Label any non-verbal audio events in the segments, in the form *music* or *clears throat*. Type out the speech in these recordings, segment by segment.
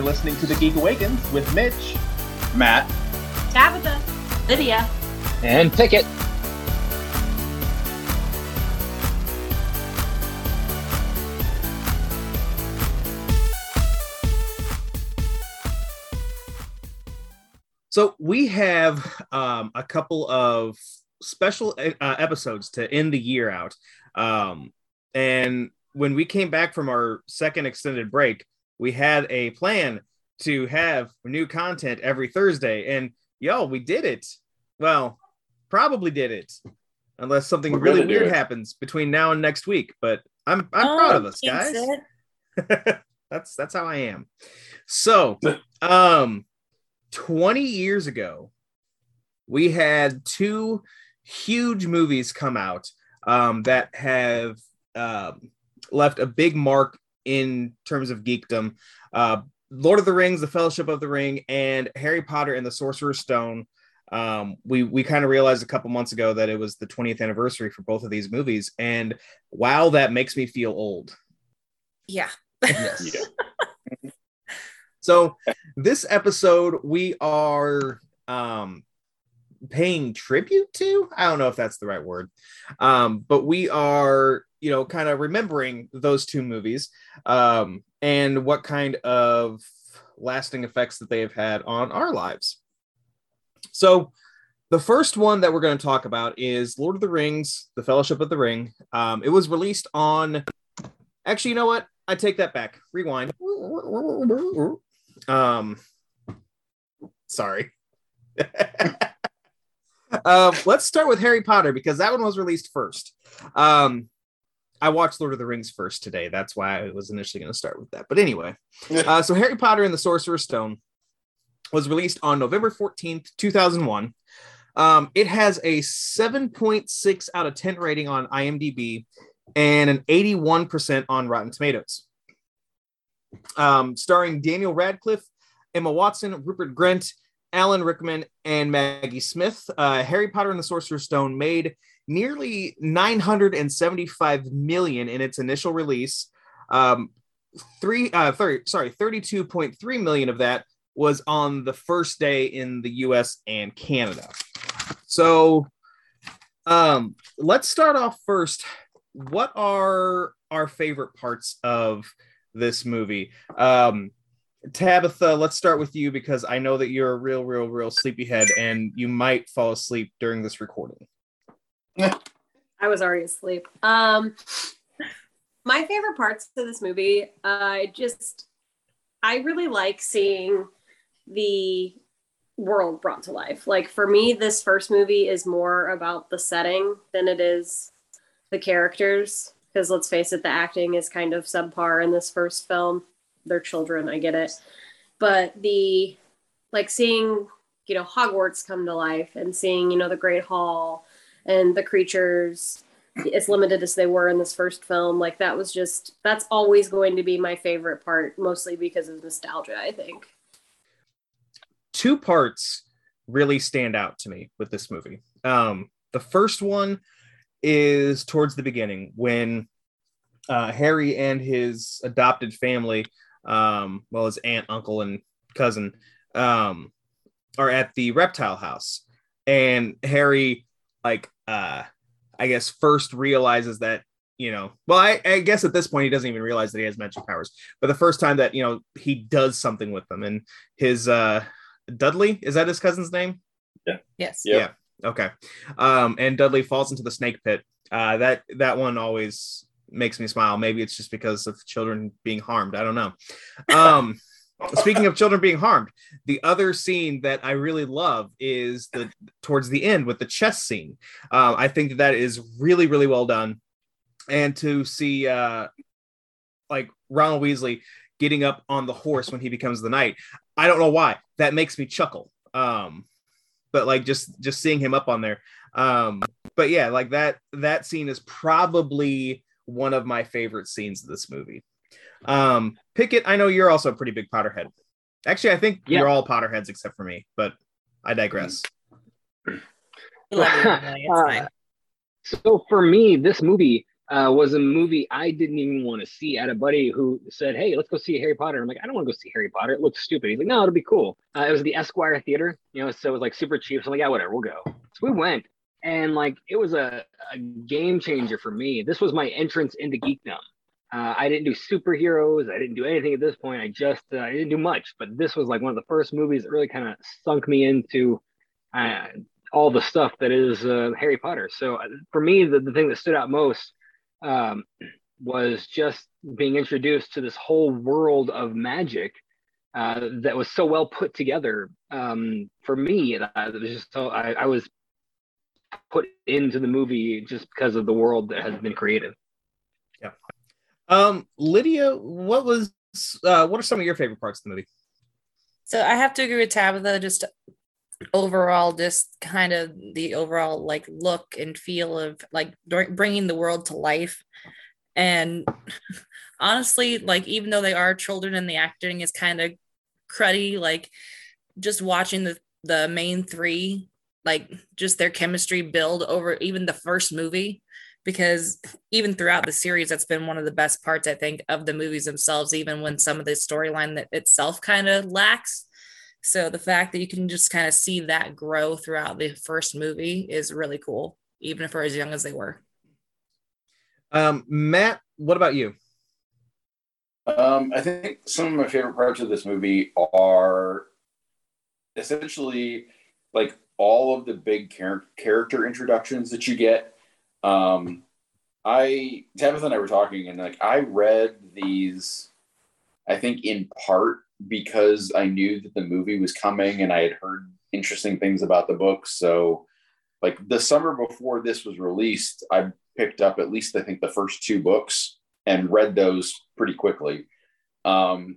You're listening to The Geek Awakens with Mitch. Matt. Tabitha. Lydia. And Pickett. So we have um, a couple of special uh, episodes to end the year out. Um, and when we came back from our second extended break, we had a plan to have new content every Thursday. And yo, we did it. Well, probably did it, unless something We're really weird it. happens between now and next week. But I'm I'm Oh, proud of us, guys. *laughs* that's that's how I am. So, *laughs* um, 20 years ago, we had two huge movies come out um, that have um, left a big mark in terms of geekdom. Uh, Lord of the Rings, The Fellowship of the Ring, and Harry Potter and the Sorcerer's Stone. Um, we we kind of realized a couple months ago that it was the 20th anniversary for both of these movies, and wow, that makes me feel old. Yeah. Yes. *laughs* so this episode we are um paying tribute to i don't know if that's the right word um but we are you know kind of remembering those two movies um and what kind of lasting effects that they have had on our lives so the first one that we're going to talk about is lord of the rings the fellowship of the ring um it was released on actually you know what I take that back. Rewind. *laughs* Um, sorry. *laughs* um, let's start with Harry Potter because that one was released first. Um, I watched Lord of the Rings first today. That's why I was initially going to start with that. But anyway, uh, so Harry Potter and the Sorcerer's Stone was released on November 14th, 2001. Um, it has a 7.6 out of 10 rating on IMDb and an 81% on Rotten Tomatoes. Um, starring Daniel Radcliffe, Emma Watson, Rupert Grint, Alan Rickman, and Maggie Smith. Uh, Harry Potter and the Sorcerer's Stone made nearly 975 million in its initial release. Um, three, uh, 30, sorry, 32.3 million of that was on the first day in the US and Canada. So um, let's start off first what are our favorite parts of this movie? Um, Tabitha, let's start with you because I know that you're a real, real, real sleepyhead and you might fall asleep during this recording. I was already asleep. Um, my favorite parts of this movie, I just, I really like seeing the world brought to life. Like for me, this first movie is more about the setting than it is the characters. Because let's face it, the acting is kind of subpar in this first film. They're children, I get it. But the, like seeing, you know, Hogwarts come to life and seeing, you know, the Great Hall and the creatures as limited as they were in this first film like that was just that's always going to be my favorite part mostly because of nostalgia i think Two parts really stand out to me with this movie. Um, the first one is towards the beginning when uh, Harry and his adopted family, um, well, his aunt, uncle, and cousin, um, are at the reptile house, and Harry, like, uh, I guess, first realizes that you know, well, I, I guess at this point he doesn't even realize that he has magic powers, but the first time that you know he does something with them, and his uh, Dudley is that his cousin's name? Yeah. Yes. Yeah. Yeah. Okay. Um, and Dudley falls into the snake pit. Uh, that that one always makes me smile. Maybe it's just because of children being harmed. I don't know. Um, *laughs* speaking of children being harmed, the other scene that I really love is the towards the end with the chess scene. Um, I think that that is really really well done, and to see uh, like Ronald Weasley getting up on the horse when he becomes the knight. I don't know why that makes me chuckle. Um, but like just just seeing him up on there. Um, but yeah, like that that scene is probably one of my favorite scenes of this movie. Um, Pickett, I know you're also a pretty big Potterhead. Actually, I think Yeah. you're all Potterheads except for me, but I digress. I love you, *laughs* Emily. It's Uh. So for me, this movie, uh, was a movie I didn't even want to see. I had a buddy who said, "Hey, let's go see Harry Potter." I'm like, "I don't want to go see Harry Potter. It looks stupid." He's like, "No, it'll be cool." Uh, it was the Esquire Theater, you know, so it was like super cheap. So I'm like, "Yeah, whatever, we'll go." So we went, and like it was a, a game changer for me. This was my entrance into geekdom. Uh, I didn't do superheroes. I didn't do anything at this point. I just uh, I didn't do much. But this was like one of the first movies that really kind of sunk me into uh, all the stuff that is uh, Harry Potter. So uh, for me, the, the thing that stood out most um, was just being introduced to this whole world of magic uh, that was so well put together. Um, for me, it was just so I, I was put into the movie just because of the world that has been created. Yeah. Um, Lydia, what was uh, what are some of your favorite parts of the movie? So I have to agree with Tabitha. Just overall, just kind of the overall like look and feel of like bringing the world to life. And *laughs* honestly, like even though they are children and the acting is kind of cruddy, like just watching the the main three, like just their chemistry build over even the first movie because even throughout the series that's been one of the best parts i think of the movies themselves even when some of the storyline that itself kind of lacks. So the fact that you can just kind of see that grow throughout the first movie is really cool even if we're as young as they were. Um, matt what about you? Um, i think some of my favorite parts of this movie are essentially like all of the big char- character introductions that you get um, I Tabitha and I were talking, and like I read these, I think in part because I knew that the movie was coming, and I had heard interesting things about the book. So, like the summer before this was released, I picked up at least I think the first two books and read those pretty quickly. Um,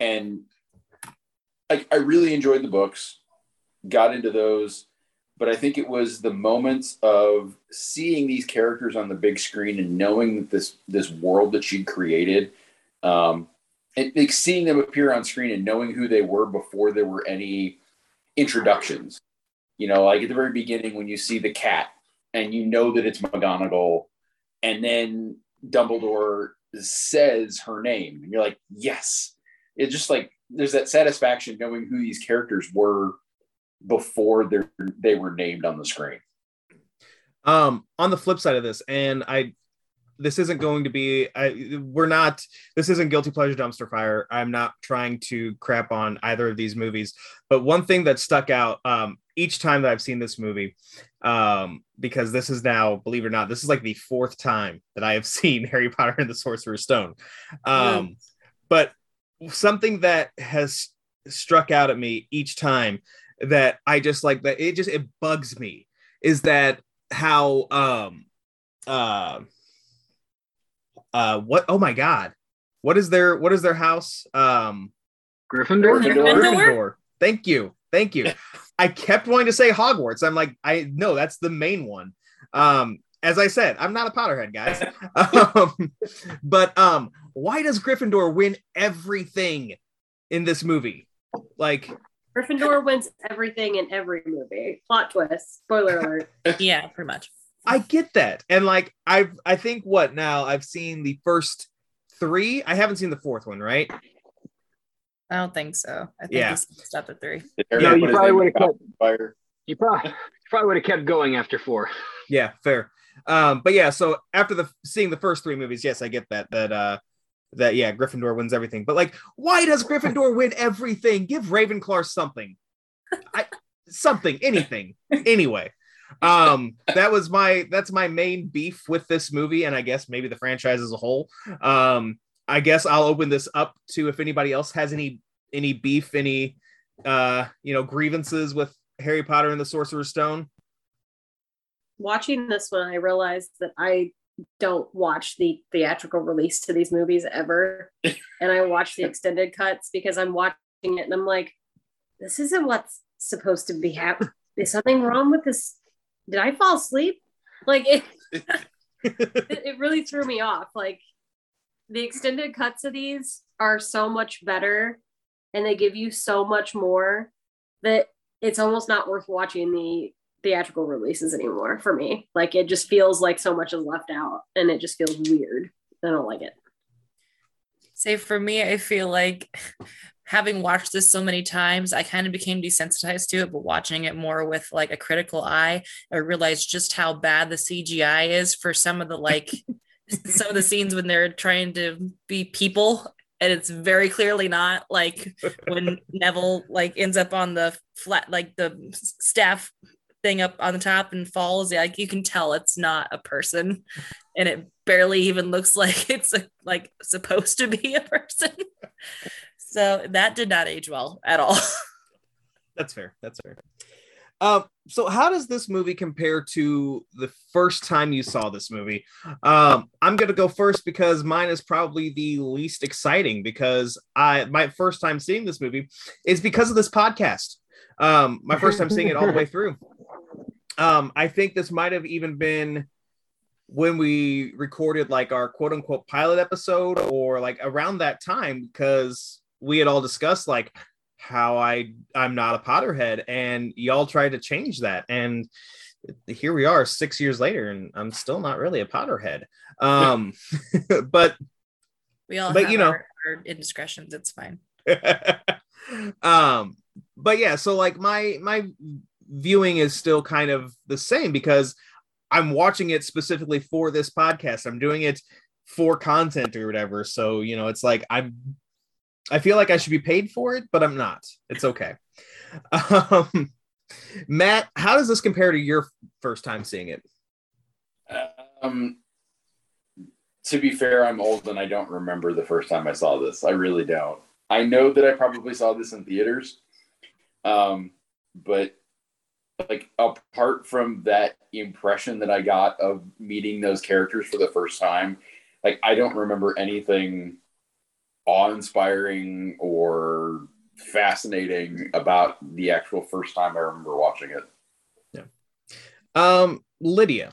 and I, I really enjoyed the books, got into those but I think it was the moments of seeing these characters on the big screen and knowing that this this world that she created, um, and like seeing them appear on screen and knowing who they were before there were any introductions. You know, like at the very beginning when you see the cat and you know that it's McGonagall, and then Dumbledore says her name, and you're like, yes. It's just like there's that satisfaction knowing who these characters were before they they were named on the screen. Um, on the flip side of this, and I, this isn't going to be. I we're not. This isn't guilty pleasure dumpster fire. I'm not trying to crap on either of these movies. But one thing that stuck out um, each time that I've seen this movie, um, because this is now, believe it or not, this is like the fourth time that I have *laughs* seen Harry Potter and the Sorcerer's Stone. Um, mm. But something that has struck out at me each time that I just like that it just it bugs me is that how um uh uh what oh my god. What is their what is their house? Um Gryffindor? Gryffindor, Gryffindor. thank you. Thank you. I kept wanting to say Hogwarts. I'm like I no that's the main one. Um as I said I'm not a Potterhead guys. *laughs* Um, but um why does Gryffindor win everything in this movie? Like Gryffindor wins everything in every movie. Plot twist. Spoiler alert. *laughs* yeah, pretty much. I get that. And like I've I think what now I've seen the first three. I haven't seen the fourth one, right? I don't think so. I think yeah. stopped at three. No, you probably would have kept fire. You probably probably would have kept going after four. Yeah, fair. Um, but yeah, so after the seeing the first three movies, yes, I get that. That uh that yeah, Gryffindor wins everything. But like, why does Gryffindor win everything? Give Ravenclaw something. I something, anything. Anyway. Um, that was my that's my main beef with this movie, and I guess maybe the franchise as a whole. Um, I guess I'll open this up to if anybody else has any any beef, any uh, you know, grievances with Harry Potter and the Sorcerer's Stone. Watching this one, I realized that I don't watch the theatrical release to these movies ever. *laughs* and I watch the extended cuts because I'm watching it and I'm like, this isn't what's supposed to be happening. Is something wrong with this? Did I fall asleep? Like it, *laughs* it really threw me off. Like the extended cuts of these are so much better and they give you so much more that it's almost not worth watching the theatrical releases anymore for me. Like it just feels like so much is left out and it just feels weird. I don't like it. Say for me, I feel like having watched this so many times, I kind of became desensitized to it, but watching it more with like a critical eye, I realized just how bad the CGI is for some of the like *laughs* some of the scenes when they're trying to be people and it's very clearly not like when *laughs* Neville like ends up on the flat like the staff thing up on the top and falls like you can tell it's not a person and it barely even looks *laughs* like it's a, like supposed to be a person so that did not age well at all That's fair. That's fair. Um, so how does this movie compare to the first time you saw this movie? Um, I'm gonna go first because mine is probably the least exciting because I my first time seeing this movie is because of this podcast. Um, my first time seeing it all the way *laughs* through. Um, I think this might have even been when we recorded like our quote unquote pilot episode or like around that time because we had all discussed like how I I'm not a Potterhead, and y'all tried to change that, and here we are six years later, and I'm still not really a Potterhead. Um, *laughs* but we all But, have you know- our, our indiscretions it's fine *laughs* um, but yeah, so like my my viewing is still kind of the same because I'm watching it specifically for this podcast. I'm doing it for content or whatever. So you know, it's like I'm I feel like I should be paid for it, but I'm not. It's okay. *laughs* Um, Matt, how does this compare to your first time seeing it? Um, to be fair, I'm old and I don't remember the first time I saw this. I really don't. I know that I probably saw this in theaters, um, but like apart from that impression that I got of meeting those characters for the first time, like I don't remember anything awe-inspiring or fascinating about the actual first time I remember watching it. Yeah. Um, Lydia.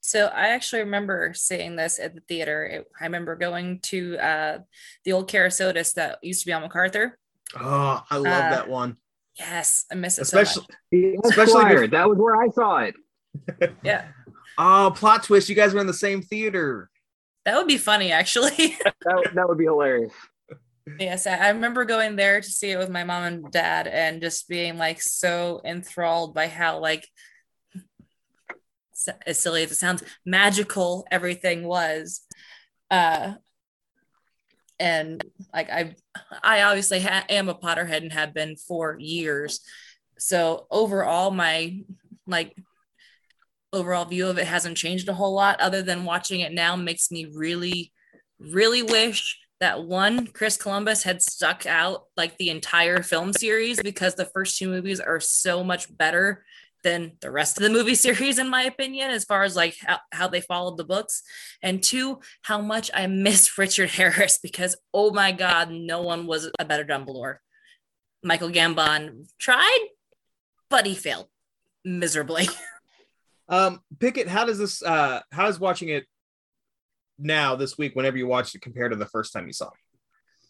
So I actually remember seeing this at the theater. It, I remember going to uh, the old Kerasotes that used to be on MacArthur. Oh, I love Uh, that one. Yes, I miss it Especially so much. Especially Esquire, bef- that was where I saw it. *laughs* Yeah, Oh, plot twist. You guys were in the same theater. that would be funny actually. *laughs* That, that would be hilarious. yes, I I remember going there to see it with my mom and dad, and just being like so enthralled by how like as silly as it sounds, magical everything was. Uh, and like I, I obviously ha- am a Potterhead and have been for years. So overall, my like overall view of it hasn't changed a whole lot. Other than watching it now makes me really, really wish that one Chris Columbus had stuck out like the entire film series because the first two movies are so much better than the rest of the movie *laughs* series in my opinion as far as like how, how they followed the books and two how much i miss *laughs* richard harris because oh my god no one was a better dumbledore michael gambon tried but he failed miserably *laughs* Um, Pickett, how does this uh how does watching it now this week, whenever you watched it, compare to the first time you saw it?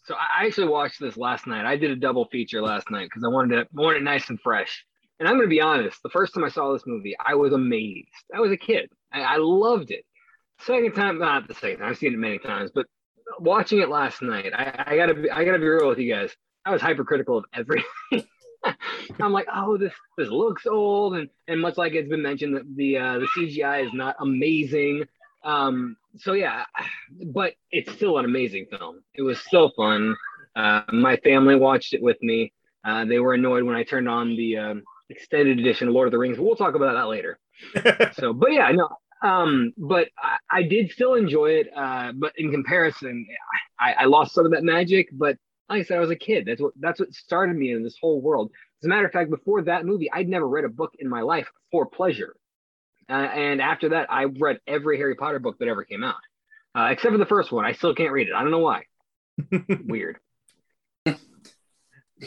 So I actually watched this last night. I did a double feature last night because I wanted it, wanted it nice and fresh. And I'm going to be honest. The first time I saw this movie, I was amazed. I was a kid. I, I loved it. Second time, not the second time. I've seen it many times, but watching it last night, I, I gotta be, I gotta be real with you guys. I was hypercritical of everything. *laughs* I'm like, oh, this this looks old, and and much like it's been mentioned, that the uh, the CGI is not amazing. Um, so yeah, but it's still an amazing film. It was so fun. Uh, my family watched it with me. Uh, they were annoyed when I turned on the um, extended edition of Lord of the Rings. We'll talk about that later. *laughs* So, but yeah, no. Um, but I, I did still enjoy it. Uh, but in comparison, I, I lost some of that magic. But like I said, I was a kid. That's what that's what started me in this whole world. As a matter of fact, before that movie, I'd never read a book in my life for pleasure. Uh, and after that, I read every Harry Potter book that ever came out, uh, except for the first one. I still can't read it. I don't know why. *laughs* Weird.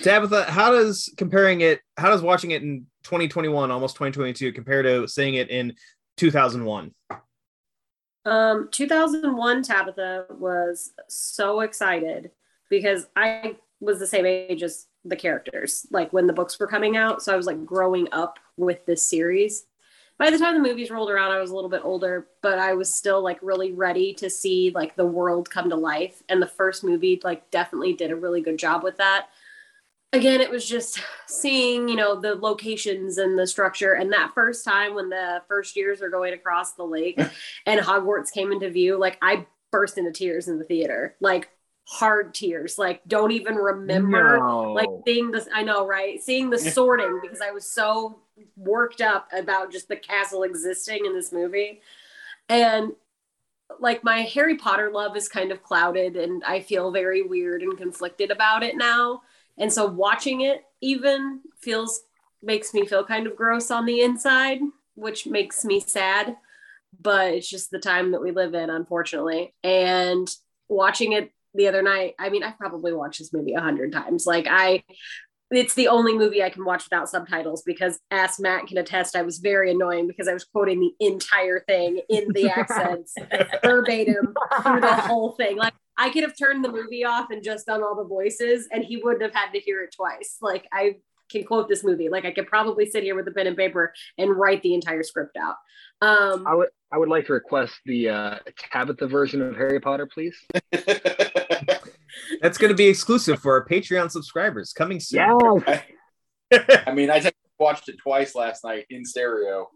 Tabitha, how does comparing it, how does watching it in 2021, almost 2022, compare to seeing it in 2001? Um, 2001 Tabitha was so excited because I was the same age as the characters, like when the books were coming out. So I was like growing up with this series. By the time the movies rolled around, I was a little bit older, but I was still like really ready to see like the world come to life. And the first movie like definitely did a really good job with that. Again, it was just seeing, you know, the locations and the structure. And that first time when the first years are going across the lake *laughs* and Hogwarts came into view, like I burst into tears in the theater. Like hard tears like don't even remember No. like seeing this i know right seeing the sorting *laughs* because i was so worked up about just the castle existing in this movie and like my harry potter love is kind of clouded and i feel very weird and conflicted about it now and so watching it even feels makes me feel kind of gross on the inside which makes me sad but it's just the time that we live in unfortunately. And watching it the other night i mean i've probably watched this movie a hundred times. Like i it's the only movie i can watch without subtitles because as matt can attest i was very annoying because i was quoting the entire thing in the *laughs* accents verbatim through the whole thing. Like i could have turned the movie off and just done all the voices and he wouldn't have had to hear it twice like i can quote this movie like i could probably sit here with a pen and paper and write the entire script out um I would I would like to request the uh, Tabitha version of Harry Potter, please. *laughs* That's going to be exclusive for our Patreon subscribers coming soon. *laughs* *laughs* I mean, I just watched it twice last night in stereo.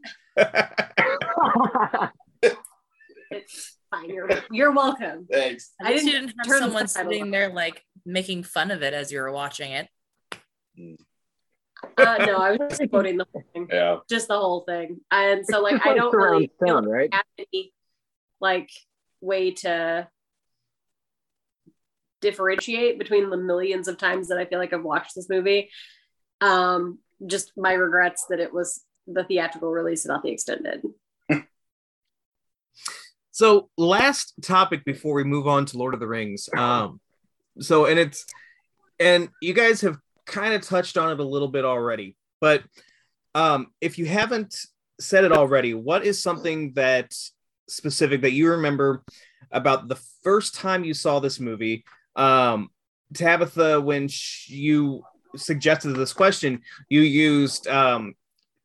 It's fine you're, you're welcome Thanks. I I didn't, didn't you didn't have turn the someone sitting there like making fun of it as you were watching it. uh no i was just *laughs* quoting the whole thing Yeah. just the whole thing and so like i don't surround really feel sound, right? have any like way to differentiate between the millions of times that I feel like I've watched this movie. Um, just my regrets that it was the theatrical release, not the extended. So, last topic before we move on to Lord of the Rings. Um, so, and it's, and you guys have kind of touched on it a little bit already, but um, if you haven't said it already, what is something that specific that you remember about the first time you saw this movie? Um, Tabitha, when sh- you suggested this question, you used um,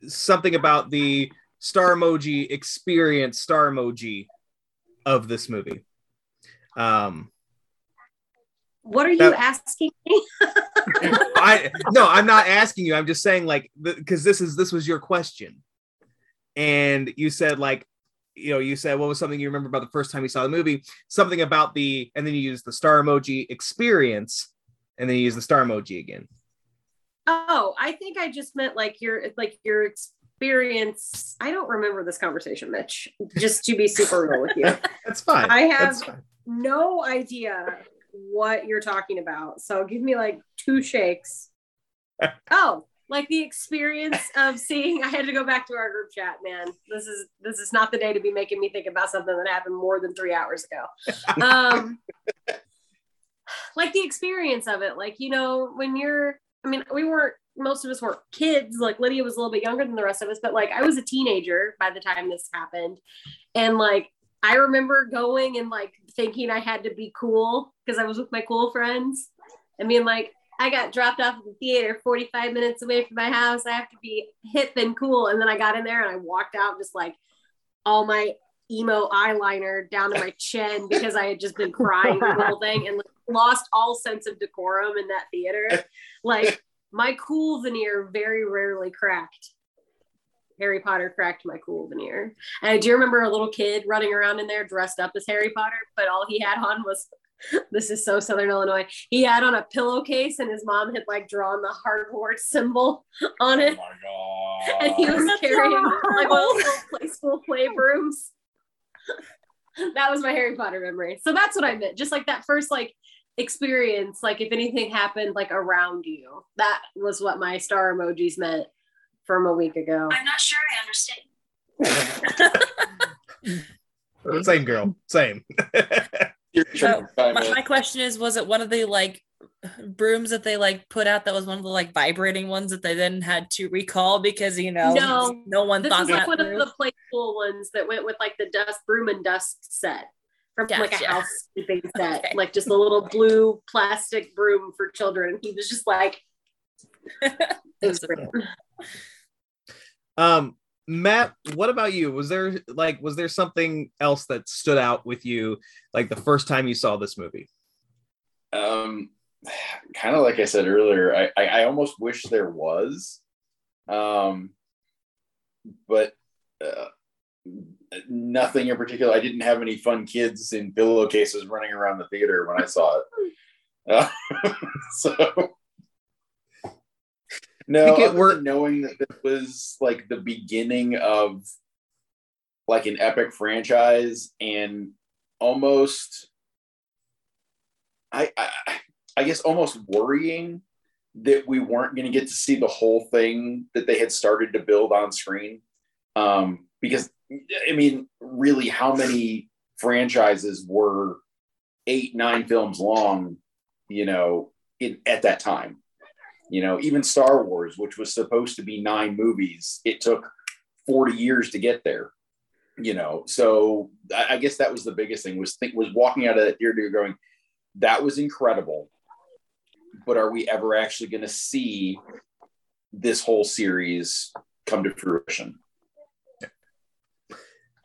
something about the star emoji experience, star emoji of this movie. Um, What are you That- asking me? *laughs* I no, I'm not asking you. I'm just saying like because this is this was your question, and you said like you know you said what was something you remember about the first time you saw the movie? Something about the and then you used the star emoji experience, and then you use the star emoji again. Oh, I think I just meant like your like your experience. I don't remember this conversation, Mitch. Just to be super real with you. *laughs* That's fine. I have- fine. no idea what you're talking about. So give me like two shakes. *laughs* oh, like the experience of seeing I had to go back to our group chat, man. This is this is not the day to be making me think about something that happened more than 3 hours ago. *laughs* Um like the experience of it, like you know, when you're I mean, we weren't most of us were kids, like Lydia was a little bit younger than the rest of us, but like I was a teenager by the time this happened. And like I remember going and like thinking I had to be cool because I was with my cool friends and being like, I got dropped off at the theater 45 minutes away from my house. I have to be hip and cool. And then I got in there and I walked out just like all my emo eyeliner down to my chin because I had just been crying the whole *laughs* thing and like, lost all sense of decorum in that theater. Like my cool veneer very rarely cracked. Harry Potter cracked my cool veneer. And I do remember a little kid running around in there dressed up as Harry Potter, but all he had on was *laughs* this is so Southern Illinois. He had on a pillowcase and his mom had like drawn the Hogwarts symbol on it. Oh it. my And he was That's carrying adorable. like one of those little play school play brooms. *laughs* that was my Harry Potter memory. So that's what I meant. Just like that first like experience, like if anything happened like around you. That was what my star emojis meant from a week ago. I'm not sure I understand. *laughs* Same girl, same. So, my, my question is was it one of the like brooms that they like put out that was one of the like vibrating ones that they then had to recall because you know No. no one This thought is like that one through? of the play school ones that went with like the dust broom and dust set from like a Gotcha. housekeeping *laughs* set, Okay. like just a little blue plastic broom for children. He was just like, *laughs* It was great. Um, Matt, what about you? Was there like was there something else that stood out with you like the first time you saw this movie? Um, kind of like I said earlier, I, I, I almost wish there was, um, but uh, nothing in particular. I didn't have any fun kids in pillowcases running around the theater when I saw it. Uh, *laughs* so no, think it worked- knowing that this was like the beginning of like an epic franchise and almost I, I I guess almost worrying that we weren't going to get to see the whole thing that they had started to build on screen. Um, because I mean, really, how many franchises were eight, nine films long, you know, in, at that time? You know, even Star Wars, which was supposed to be nine movies, it took 40 years to get there. You know, so I, guess that was the biggest thing was think was walking out of that theater going, that was incredible. But are we ever actually going to see this whole series come to fruition?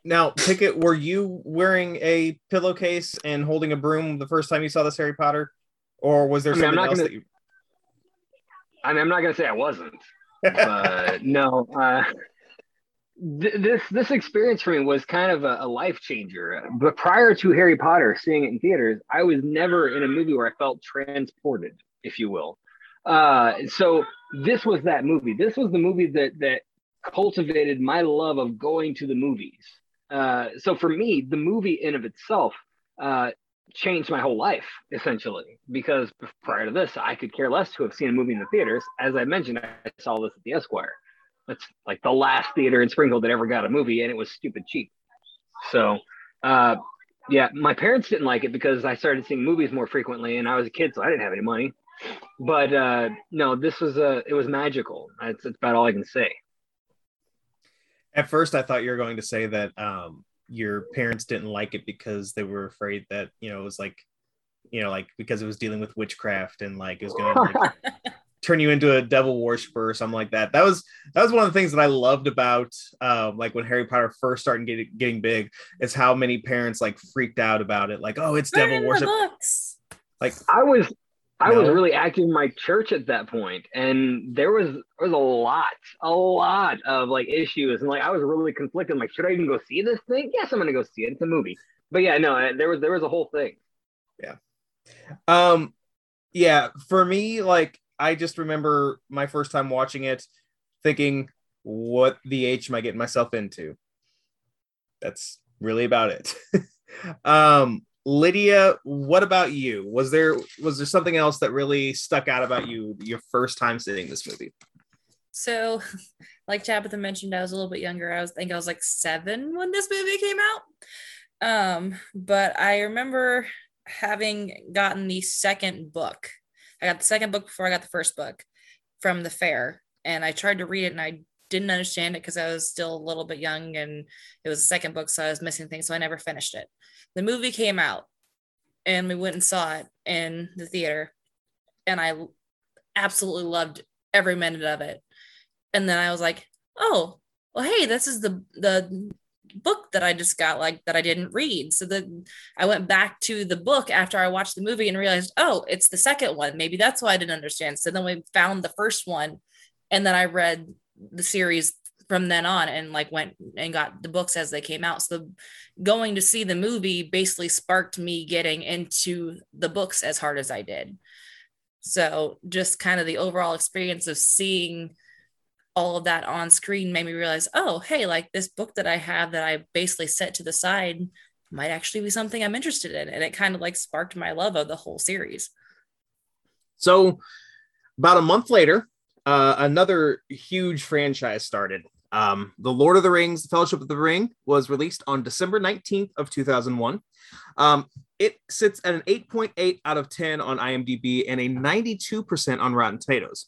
Now, Pickett, were you wearing a pillowcase and holding a broom the first time you saw this Harry Potter, or was there I mean, something else gonna- that you? I mean, I'm not gonna say I wasn't, *laughs* but no. Uh, th- this this experience for me was kind of a, a life changer. But prior to Harry Potter, seeing it in theaters, I was never in a movie where I felt transported, if you will. Uh, so this was that movie. This was the movie that that cultivated my love of going to the movies. Uh, so for me, the movie in of itself uh, changed my whole life essentially because prior to this i could care less to have seen a movie in the theaters. As i mentioned i saw this at the esquire. That's like the last theater in springfield that ever got a movie and it was stupid cheap. So uh yeah my parents didn't like it because i started seeing movies more frequently and i was a kid so i didn't have any money. But uh no this was uh it was magical. That's about all i can say At first, I thought you were going to say that um, your parents didn't like it because they were afraid that you know it was like, you know, like because it was dealing with witchcraft and like it was going to like, *laughs* turn you into a devil worshiper or something like that. That was that was one of the things that I loved about um, like when Harry Potter first started getting getting big. Is how many parents like freaked out about it, like oh, it's Put it devil worship. books. Like I was I was really active in my church at that point, and there was there was a lot, a lot of like issues, and like I was really conflicted. Like, should I even go see this thing? Yes, I'm gonna go see it. It's a movie, but yeah, no, there was there was a whole thing. Yeah, um, yeah, for me, like I just remember my first time watching it, thinking, "What the h am I getting myself into?" That's really about it. *laughs* um, Lydia, what about you? Was there was there something else that really stuck out about you your first time seeing this movie? So, *laughs* like Tabitha mentioned, I was a little bit younger. I was I think I was like seven when this movie came out. Um, but I remember having gotten the second book. I got the second book before I got the first book from the fair, and I tried to read it and I didn't understand it because I was still a little bit young and it was the second book, so I was missing things, so I never finished it. The movie came out and we went and saw it in the theater, and I absolutely loved every minute of it and then I was like, oh, well, hey, this is the the book that I just got like that I didn't read. So then I went back to the book after I watched the movie and realized, oh, it's the second one. Maybe that's why I didn't understand. So then we found the first one, and then I read the series from then on and like went and got the books as they came out. So going to see the movie basically sparked me getting into the books as hard as I did. So just kind of the overall experience of seeing all of that on screen made me realize, oh, hey, like this book that I have that I basically set to the side might actually be something I'm interested in. And it kind of like sparked my love of the whole series. So, about a month later, uh, another huge franchise started. Um, the Lord of the Rings: The Fellowship of the Ring was released on December 19th of 2001. Um, it sits at an 8.8 out of 10 on IMDb and a 92% on Rotten Tomatoes.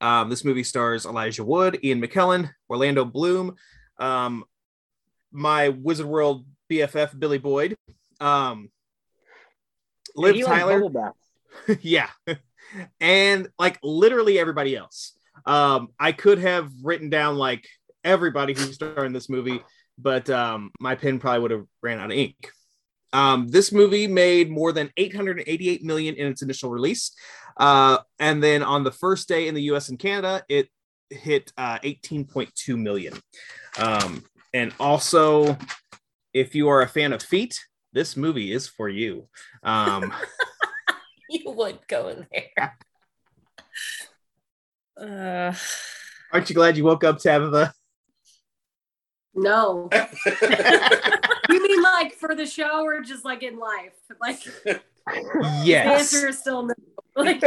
Um, this movie stars Elijah Wood, Ian McKellen, Orlando Bloom, um, my Wizard World BFF Billy Boyd, um, Liv Tyler. *laughs* yeah. And like literally everybody else. Um, I could have written down like everybody who starred in this movie, but um, my pen probably would have ran out of ink. Um, this movie made more than 888 million in its initial release. Uh, and then on the first day in the US and Canada, it hit uh, 18.2 million. Um, and also, if you are a fan of feet, this movie is for you. Um, *laughs* *laughs* you would go in there. Uh, aren't you glad you woke up, Tabitha? No. *laughs* *laughs* you mean like for the show or just like in life? Like yes. the answer is still no. Like,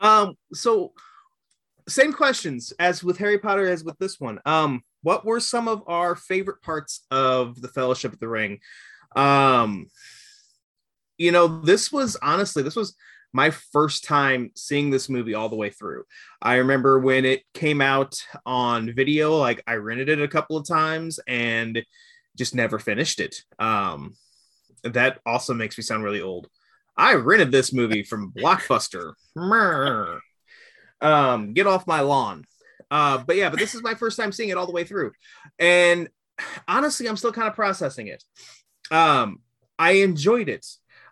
um, so same questions as with Harry Potter as with this one. Um, what were some of our favorite parts of the Fellowship of the Ring? Um, you know, this was honestly, this was my first time seeing this movie all the way through. I remember when it came out on video, like I rented it a couple of times and just never finished it. Um, that also makes me sound really old. I rented this movie from Blockbuster. um, get off my lawn. Uh, but yeah, but this is my first time seeing it all the way through. And honestly, I'm still kind of processing it. Um, I enjoyed it.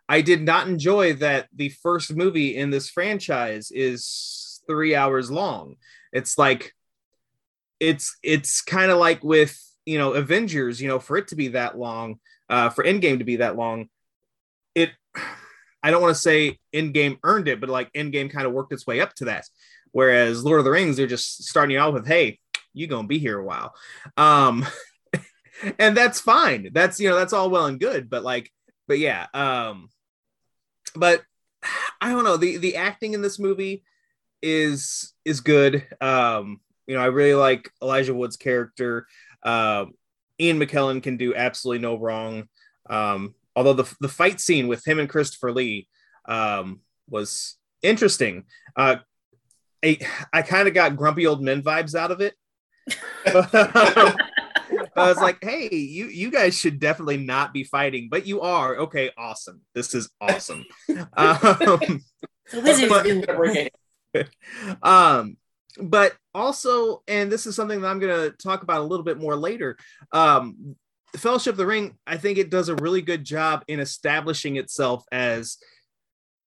I did not enjoy that the first movie in this franchise is three hours long. It's like it's it's kind of like with you know Avengers, you know, for it to be that long, uh, for Endgame to be that long, it I don't want to say Endgame earned it, but like Endgame kind of worked its way up to that. Whereas Lord of the Rings, they're just starting you out with, hey, you gonna be here a while. Um *laughs* and that's fine. That's you know, that's all well and good, but like, but yeah, um, but I don't know. The the acting in this movie is is good. Um, you know, I really like Elijah Wood's character. Um, Ian McKellen can do absolutely no wrong. Um, although the the fight scene with him and Christopher Lee um, was interesting. Uh, I, I kind of got grumpy old men vibes out of it. *laughs* *laughs* *laughs* I was like, hey, you you guys should definitely not be fighting, but you are. Okay, awesome. This is awesome. *laughs* um, but, *laughs* um, but also, and this is something that I'm going to talk about a little bit more later. Um, Fellowship of the Ring, I think it does a really good job in establishing itself as,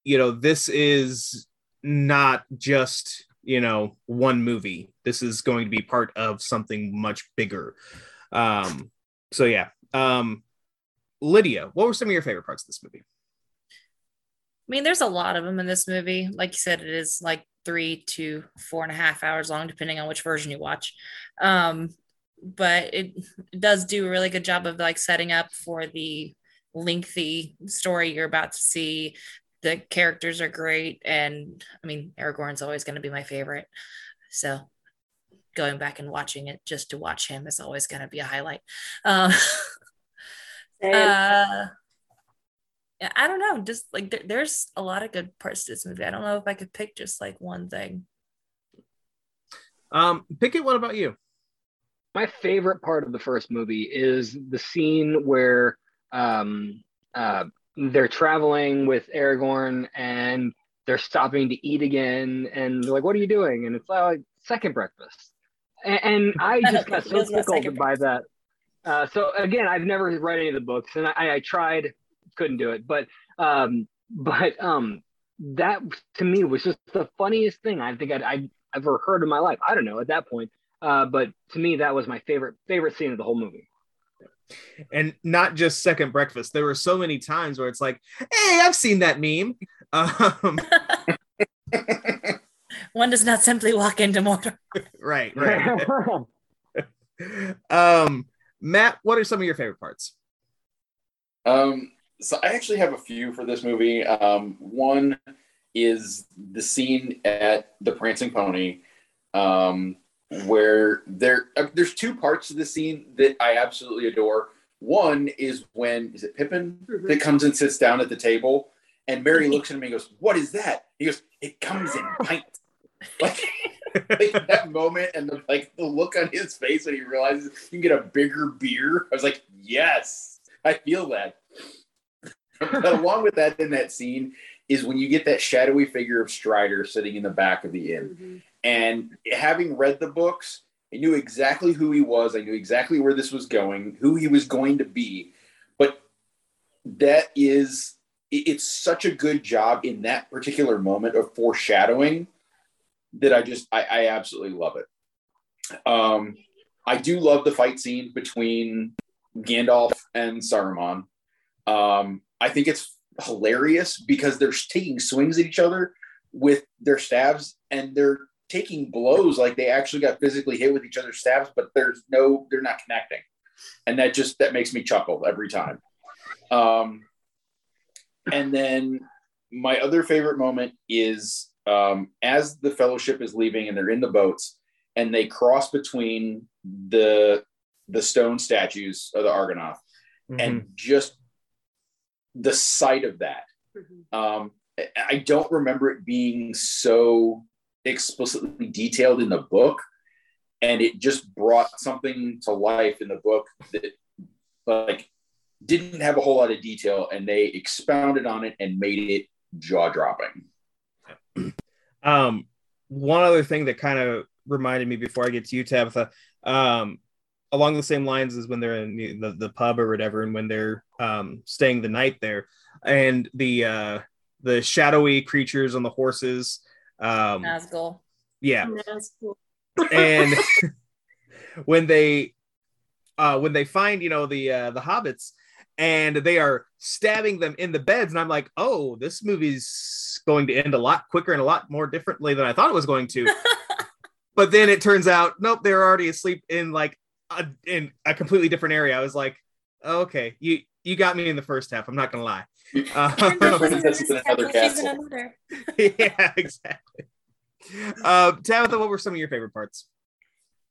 you know, this is not just you know one movie this is going to be part of something much bigger um, so yeah. Um, Lydia, what were some of your favorite parts of this movie? I mean, there's a lot of them in this movie. Like you said, it is like three to four and a half hours long, depending on which version you watch. Um, but it, does do a really good job of like setting up for the lengthy story you're about to see. The characters are great, and I mean, Aragorn's always going to be my favorite. So going back and watching it just to watch him is always going to be a highlight. Um, uh, *laughs* I don't know. Just like there, there's a lot of good parts to this movie. I don't know if I could pick just like one thing. Um, Pickett, what about you? My favorite part of the first movie is the scene where um, uh, they're traveling with Aragorn and they're stopping to eat again, and they're like, "What are you doing?" And it's like second breakfast and, and *laughs* I just got so tickled by that. Uh, so again, I've never read any of the books, and I, I tried, couldn't do it. But um, but um, that to me was just the funniest thing I think I'd, I'd ever heard in my life. I don't know at that point, uh, but to me that was my favorite favorite scene of the whole movie. And not just second breakfast. There were so many times where it's like, "Hey, I've seen that meme." Um, *laughs* *laughs* One does not simply walk into Mordor. right, right. *laughs* um, Matt, what are some of your favorite parts? Um, so I actually have a few for this movie. Um, one is the scene at the Prancing Pony, um, where there uh, there's two parts of the scene that I absolutely adore. One is when is it Pippin mm-hmm. that comes and sits down at the table, and Merry *laughs* looks at him and goes, "What is that?" He goes, "It comes in pints." *laughs* *laughs* like, like that moment and the like the look on his face when he realizes you can get a bigger beer. I was like, yes, I feel that. *laughs* but along with that, in that scene, is when you get that shadowy figure of Strider sitting in the back of the inn. Mhm. And having read the books, I knew exactly who he was. I knew exactly where this was going, who he was going to be. But that is, it's such a good job in that particular moment of foreshadowing that I just, I, I absolutely love it. Um, I do love the fight scene between Gandalf and Saruman. Um, I think it's hilarious because they're taking swings at each other with their stabs and they're taking blows like they actually got physically hit with each other's stabs, but there's no, they're not connecting. And that just, that makes me chuckle every time. Um, and then my other favorite moment is um, as the fellowship is leaving and they're in the boats and they cross between the the stone statues of the Argonath Mhm. and just the sight of that Mhm. um, I- I don't remember it being so explicitly detailed in the book, and it just brought something to life in the book that like didn't have a whole lot of detail, and they expounded on it and made it jaw dropping. *clears throat* Um, one other thing that kind of reminded me before I get to you, Tabitha, um, along the same lines as when they're in the, the, the pub or whatever, and when they're um, staying the night there, and the uh, the shadowy creatures on the horses. Um, Nazgul. yeah, That's cool. and *laughs* *laughs* when they uh when they find you know the uh the hobbits and they are stabbing them in the beds. And i'm like oh this movie's going to end a lot quicker and a lot more differently than i thought it was going to. *laughs* But then it turns out nope they're already asleep in like a, in a completely different area. I was like okay you you got me in the first half. I'm not gonna lie. *laughs* Uh, *laughs* another castle. another. yeah exactly. Uh tabitha what were some of your favorite parts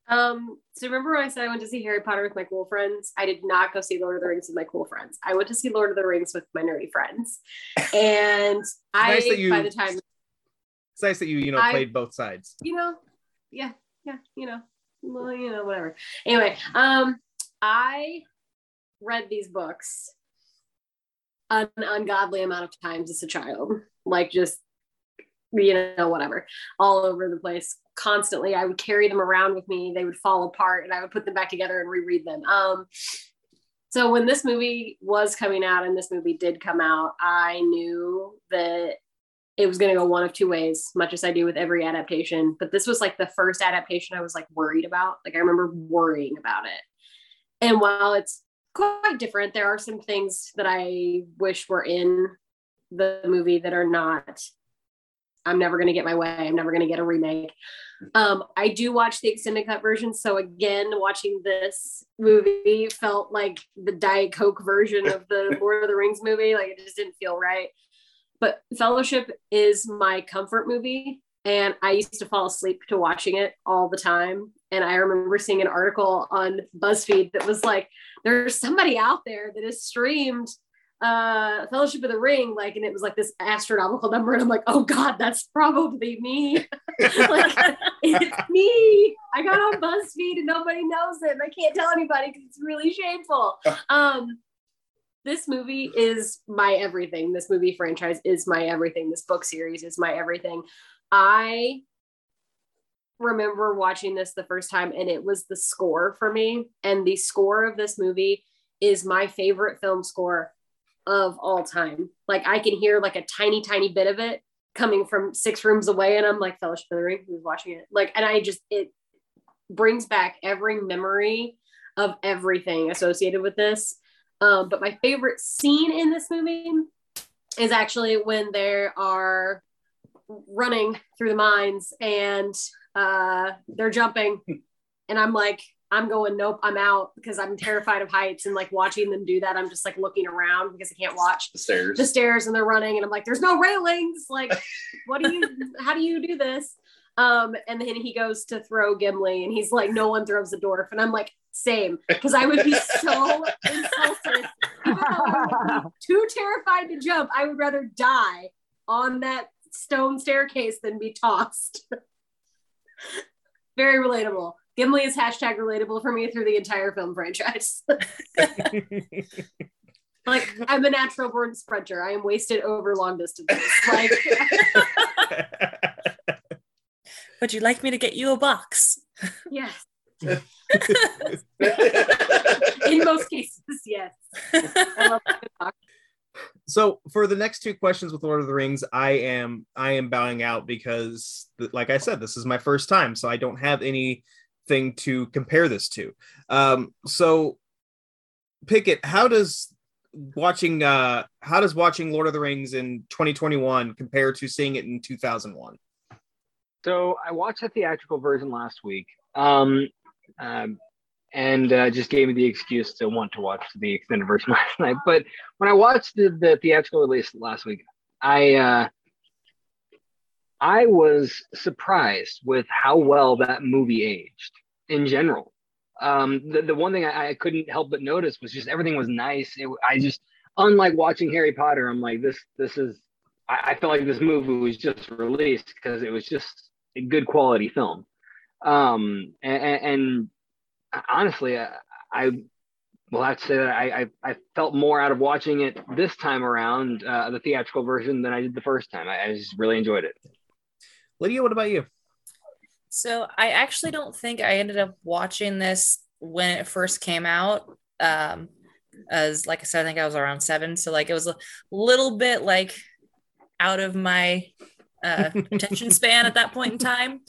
Um, so remember when I said I went to see Harry Potter with my cool friends? I did not go see Lord of the Rings with my cool friends. I went to see Lord of the Rings with my nerdy friends. And *laughs* I nice that you- by the time it's nice that you you know I- played both sides you know, yeah, yeah, you know, well, you know, whatever. Anyway, um, I read these books an ungodly amount of times as a child, like just you know, whatever, all over the place, constantly. I would carry them around with me. They would fall apart, and I would put them back together and reread them. Um, so when this movie was coming out, and this movie did come out, I knew that it was going to go one of two ways, much as I do with every adaptation. But this was like the first adaptation I was like worried about. Like I remember worrying about it. And while it's quite different, there are some things that I wish were in the movie that are not. I'm never going to get my way. I'm never going to get a remake. Um, I do watch the extended cut version. So again, watching this movie felt like the Diet Coke version of the *laughs* Lord of the Rings movie. Like it just didn't feel right but Fellowship is my comfort movie. And I used to fall asleep to watching it all the time. And I remember seeing an article on BuzzFeed that was like, there's somebody out there that has streamed uh Fellowship of the Ring, like, and it was like this astronomical number. And I'm like, oh God, that's probably me. *laughs* like, it's me. I got on BuzzFeed and nobody knows it. And I can't tell anybody because it's really shameful. *laughs* Um, this movie is my everything. This movie franchise is my everything. This book series is my everything. I remember watching this the first time and it was the score for me. And the score of this movie is my favorite film score of all time. Like I can hear like a tiny, tiny bit of it coming from six rooms away. And I'm like, Fellowship of the Ring, who's watching it? Like, and I just, it brings back every memory of everything associated with this. Um, but my favorite scene in this movie is actually when they are running through the mines and uh, they're jumping. And I'm like, I'm going, nope, I'm out because I'm terrified of heights. And like watching them do that, I'm just like looking around because I can't watch The stairs. the stairs and they're running. And I'm like, there's no railings. Like, *laughs* what do you, how do you do this? Um, and then he goes to throw Gimli and he's like, no one throws a dwarf. And I'm like, same, because I would be so *laughs* insulted. Even though I would be too terrified to jump, I would rather die on that stone staircase than be tossed. *laughs* Very relatable. Gimli is hashtag relatable for me through the entire film franchise. *laughs* Like I'm a natural born sprinter. I am wasted over long distances. Like *laughs* Would you like me to get you a box? yes. *laughs* In most cases, yes. I love the box. so for the next two questions with Lord of the Rings, I am I am bowing out because, like I said, this is my first time, so I don't have anything to compare this to. Um, so, Pickett, how does watching uh how does watching Lord of the Rings in 2021 compare to seeing it in 2001? So I watched the theatrical version last week, um, um, and uh, just gave me the excuse to want to watch the extended version *laughs* last night. But when I watched the, the theatrical release last week, I uh, I was surprised with how well that movie aged in general. Um, the, the one thing I, I couldn't help but notice was just everything was nice. It, I just, unlike watching Harry Potter, I'm like this. This is. I, I felt like this movie was just released because it was just a good quality film. Um, and, and honestly, I, I will have to say that I, I, I felt more out of watching it this time around, uh, the theatrical version, than I did the first time. I, I just really enjoyed it. Lydia, what about you? So I actually don't think I ended up watching this when it first came out. Um, as like I said, I think I was around seven, so like it was a little bit like out of my uh, *laughs* attention span at that point in time.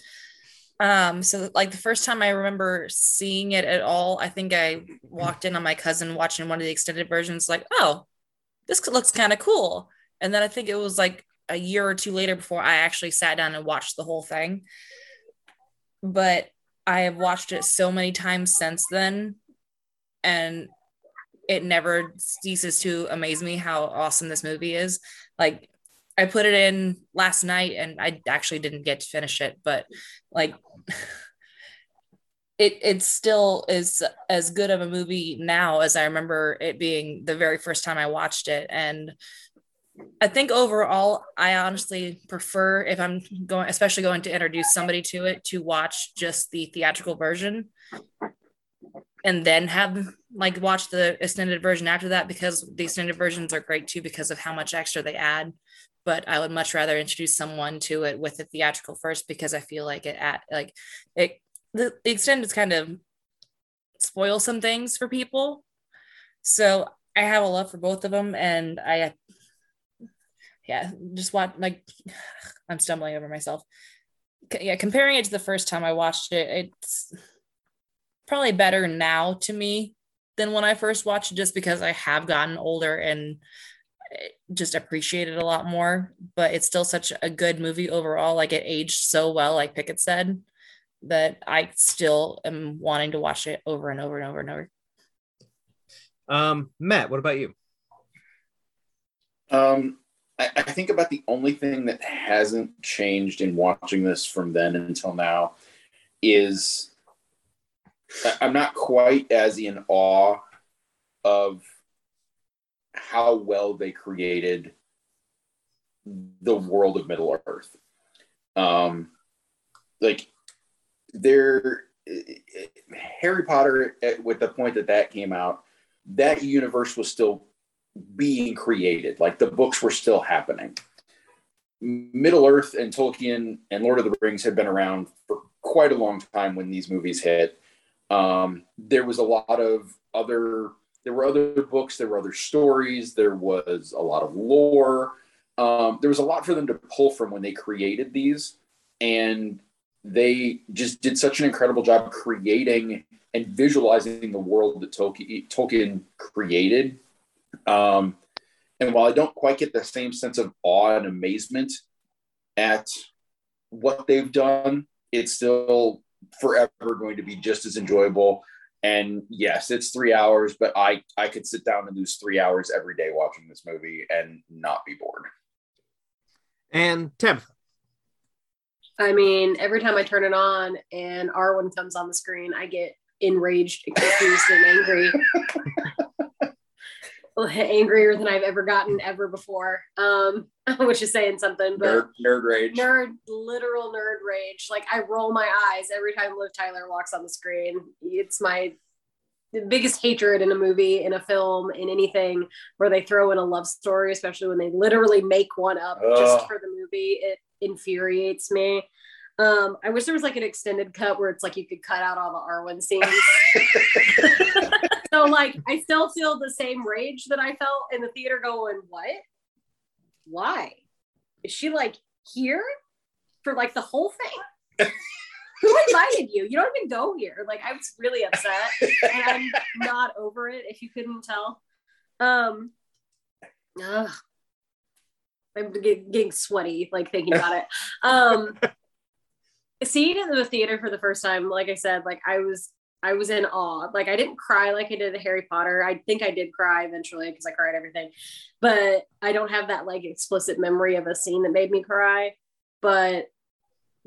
Um, so like the first time I remember seeing it at all, I think I walked in on my cousin watching one of the extended versions, like, oh, this looks kind of cool. And then I think it was like a year or two later before I actually sat down and watched the whole thing. But I have watched it so many times since then, and it never ceases to amaze me how awesome this movie is. Like I put it in last night and I actually didn't get to finish it, but like *laughs* it it still is as good of a movie now as I remember it being the very first time I watched it. And I think overall, I honestly prefer if I'm going, especially going to introduce somebody to it, to watch just the theatrical version and then have like watch the extended version after that because the extended versions are great too because of how much extra they add but I would much rather introduce someone to it with the theatrical first because I feel like it at like it the, the extended kind of spoil some things for people. So I have a love for both of them, and I yeah just want like *sighs* I'm stumbling over myself. Yeah, comparing it to the first time I watched it, it's probably better now to me than when I first watched it, just because I have gotten older and just appreciate it a lot more. But it's still such a good movie overall. Like it aged so well, like Pickett said, that I still am wanting to watch it over and over and over and over. Um, Matt, what about you? Um, I, I think about the only thing that hasn't changed in watching this from then until now is I'm not quite as in awe of how well they created the world of Middle Earth. Um, like there, Harry Potter, at- with the point that that came out, that universe was still being created. Like the books were still happening. Middle Earth and Tolkien and Lord of the Rings had been around for quite a long time when these movies hit. Um, there was a lot of other there were other books there were other stories there was a lot of lore um, there was a lot for them to pull from when they created these and they just did such an incredible job creating and visualizing the world that tolkien, tolkien created um, and while i don't quite get the same sense of awe and amazement at what they've done it's still forever going to be just as enjoyable and yes it's three hours but i i could sit down and lose three hours every day watching this movie and not be bored And Tabitha. I mean, every time I turn it on and Arwen comes on the screen, I get enraged, confused, and angry. *laughs* *laughs* Angrier than I've ever gotten ever before, um, *laughs* which is saying something. But nerd, nerd rage nerd, literal nerd rage. Like I roll my eyes every time Liv Tyler walks on the screen. It's my the biggest hatred in a movie, in a film, in anything where they throw in a love story, especially when they literally make one up just for the movie. It infuriates me. Um, I wish there was like an extended cut where it's like you could cut out all the Arwen scenes. *laughs* so like I still feel the same rage that I felt in the theater going, what? Why? Is she like here for like the whole thing? *laughs* Who invited you? You don't even go here. Like I was really upset and I'm not over it if you couldn't tell. Um ugh. I'm getting sweaty like thinking about it. Um seeing it in the theater for the first time, like I said, like I was I was in awe. Like I didn't cry like I did at Harry Potter. I think I did cry eventually because I cried everything, but I don't have that like explicit memory of a scene that made me cry. But